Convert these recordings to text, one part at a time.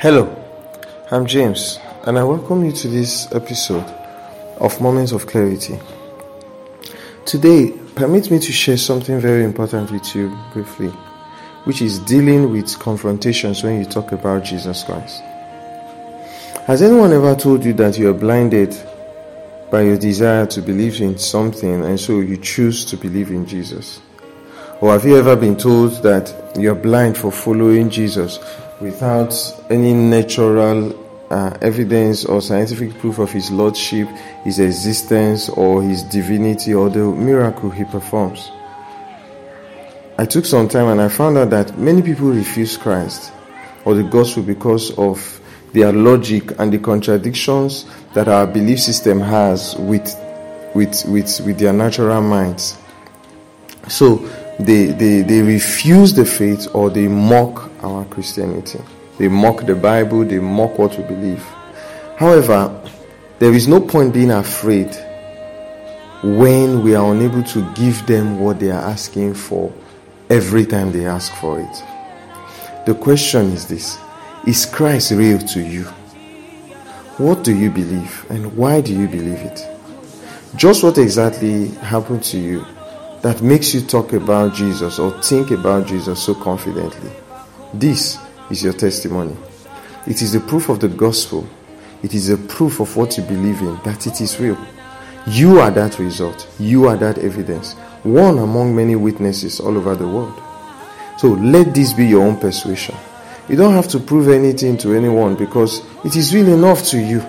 Hello, I'm James, and I welcome you to this episode of Moments of Clarity. Today, permit me to share something very important with you briefly, which is dealing with confrontations when you talk about Jesus Christ. Has anyone ever told you that you are blinded by your desire to believe in something and so you choose to believe in Jesus? Or have you ever been told that you're blind for following Jesus without any natural uh, evidence or scientific proof of his lordship, his existence, or his divinity, or the miracle he performs. I took some time and I found out that many people refuse Christ or the gospel because of their logic and the contradictions that our belief system has with with with, with their natural minds. So they, they, they refuse the faith or they mock our Christianity. They mock the Bible, they mock what we believe. However, there is no point being afraid when we are unable to give them what they are asking for every time they ask for it. The question is this Is Christ real to you? What do you believe and why do you believe it? Just what exactly happened to you that makes you talk about Jesus or think about Jesus so confidently. This is your testimony. It is the proof of the gospel. It is a proof of what you believe in that it is real. You are that result. You are that evidence. One among many witnesses all over the world. So let this be your own persuasion. You don't have to prove anything to anyone because it is real enough to you.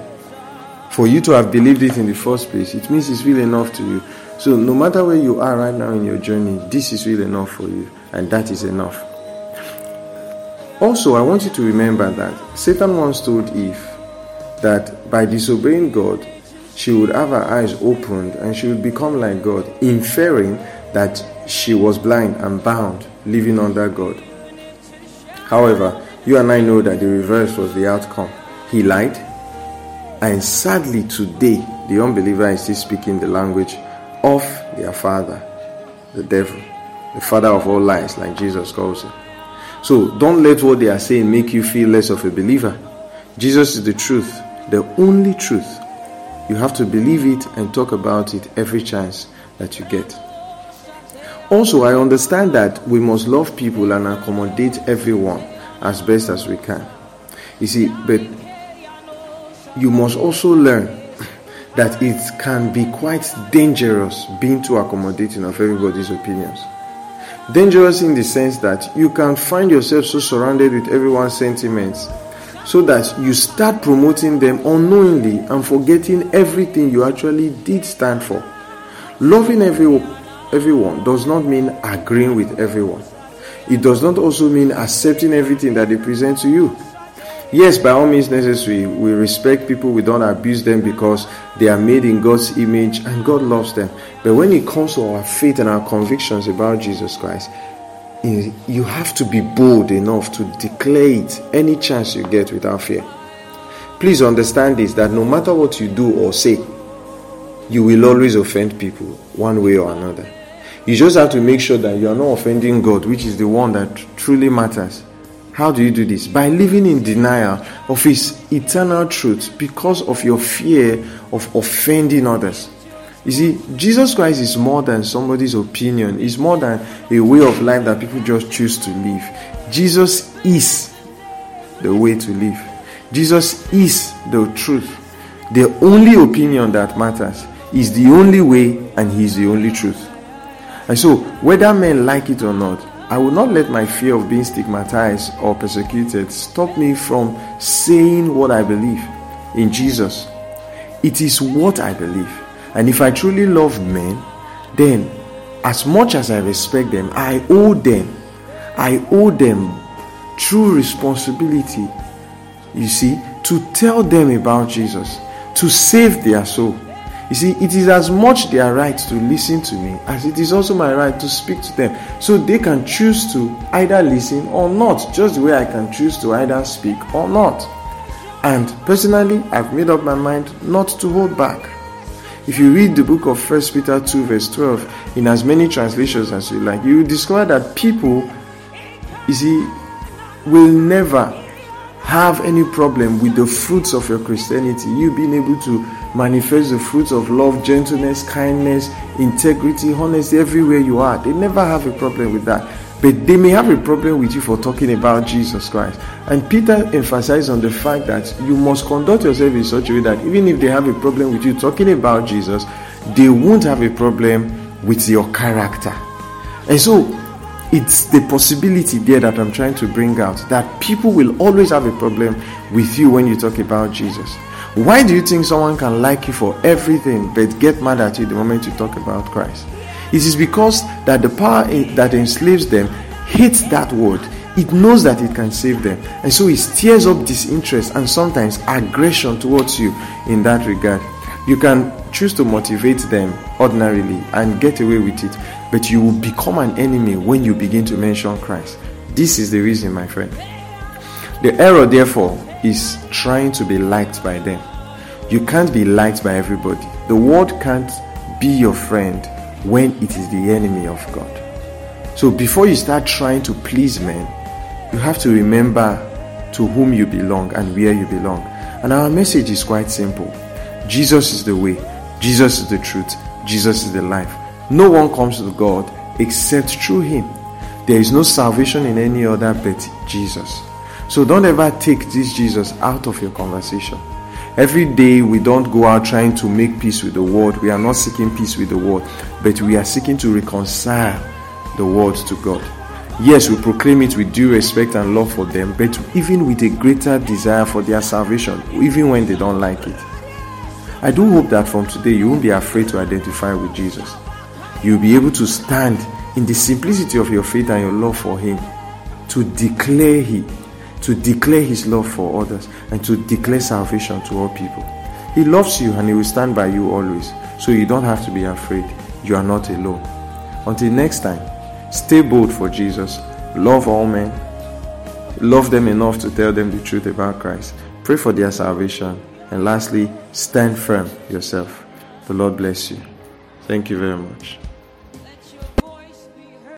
For you to have believed it in the first place, it means it's real enough to you. So, no matter where you are right now in your journey, this is really enough for you, and that is enough. Also, I want you to remember that Satan once told Eve that by disobeying God, she would have her eyes opened and she would become like God, inferring that she was blind and bound, living under God. However, you and I know that the reverse was the outcome. He lied, and sadly, today, the unbeliever is still speaking the language of their father, the devil, the father of all lies, like Jesus calls him. So don't let what they are saying make you feel less of a believer. Jesus is the truth, the only truth. You have to believe it and talk about it every chance that you get. Also, I understand that we must love people and accommodate everyone as best as we can. You see, but you must also learn that it can be quite dangerous being too accommodating of everybody's opinions. Dangerous in the sense that you can find yourself so surrounded with everyone's sentiments so that you start promoting them unknowingly and forgetting everything you actually did stand for. Loving every, everyone does not mean agreeing with everyone. It does not also mean accepting everything that they present to you. Yes, by all means necessary, we respect people, we don't abuse them because they are made in God's image and God loves them. But when it comes to our faith and our convictions about Jesus Christ, you have to be bold enough to declare it any chance you get without fear. Please understand this that no matter what you do or say, you will always offend people one way or another. You just have to make sure that you are not offending God, which is the one that truly matters. How do you do this? By living in denial of His eternal truth because of your fear of offending others. You see, Jesus Christ is more than somebody's opinion, It's more than a way of life that people just choose to live. Jesus is the way to live, Jesus is the truth. The only opinion that matters is the only way, and He is the only truth. And so, whether men like it or not, I will not let my fear of being stigmatized or persecuted stop me from saying what I believe in Jesus. It is what I believe. And if I truly love men, then as much as I respect them, I owe them, I owe them true responsibility, you see, to tell them about Jesus, to save their soul. You see, it is as much their right to listen to me as it is also my right to speak to them. So they can choose to either listen or not, just the way I can choose to either speak or not. And personally, I've made up my mind not to hold back. If you read the book of 1 Peter 2, verse 12, in as many translations as you like, you will discover that people, you see, will never have any problem with the fruits of your Christianity, you being able to manifest the fruits of love, gentleness, kindness, integrity, honesty everywhere you are. They never have a problem with that. But they may have a problem with you for talking about Jesus Christ. And Peter emphasized on the fact that you must conduct yourself in such a way that even if they have a problem with you talking about Jesus, they won't have a problem with your character. And so it's the possibility there that I'm trying to bring out that people will always have a problem with you when you talk about Jesus. Why do you think someone can like you for everything but get mad at you the moment you talk about Christ? It is because that the power that enslaves them hates that word. It knows that it can save them. And so it stirs up disinterest and sometimes aggression towards you in that regard. You can choose to motivate them ordinarily and get away with it, but you will become an enemy when you begin to mention Christ. This is the reason, my friend. The error, therefore, is trying to be liked by them. You can't be liked by everybody. The world can't be your friend when it is the enemy of God. So before you start trying to please men, you have to remember to whom you belong and where you belong. And our message is quite simple Jesus is the way, Jesus is the truth, Jesus is the life. No one comes to God except through Him. There is no salvation in any other but Jesus. So don't ever take this Jesus out of your conversation. Every day we don't go out trying to make peace with the world. We are not seeking peace with the world, but we are seeking to reconcile the world to God. Yes, we proclaim it with due respect and love for them, but even with a greater desire for their salvation, even when they don't like it. I do hope that from today you won't be afraid to identify with Jesus. You'll be able to stand in the simplicity of your faith and your love for Him to declare Him to declare his love for others and to declare salvation to all people. He loves you and he will stand by you always. So you don't have to be afraid. You are not alone. Until next time, stay bold for Jesus. Love all men. Love them enough to tell them the truth about Christ. Pray for their salvation. And lastly, stand firm yourself. The Lord bless you. Thank you very much.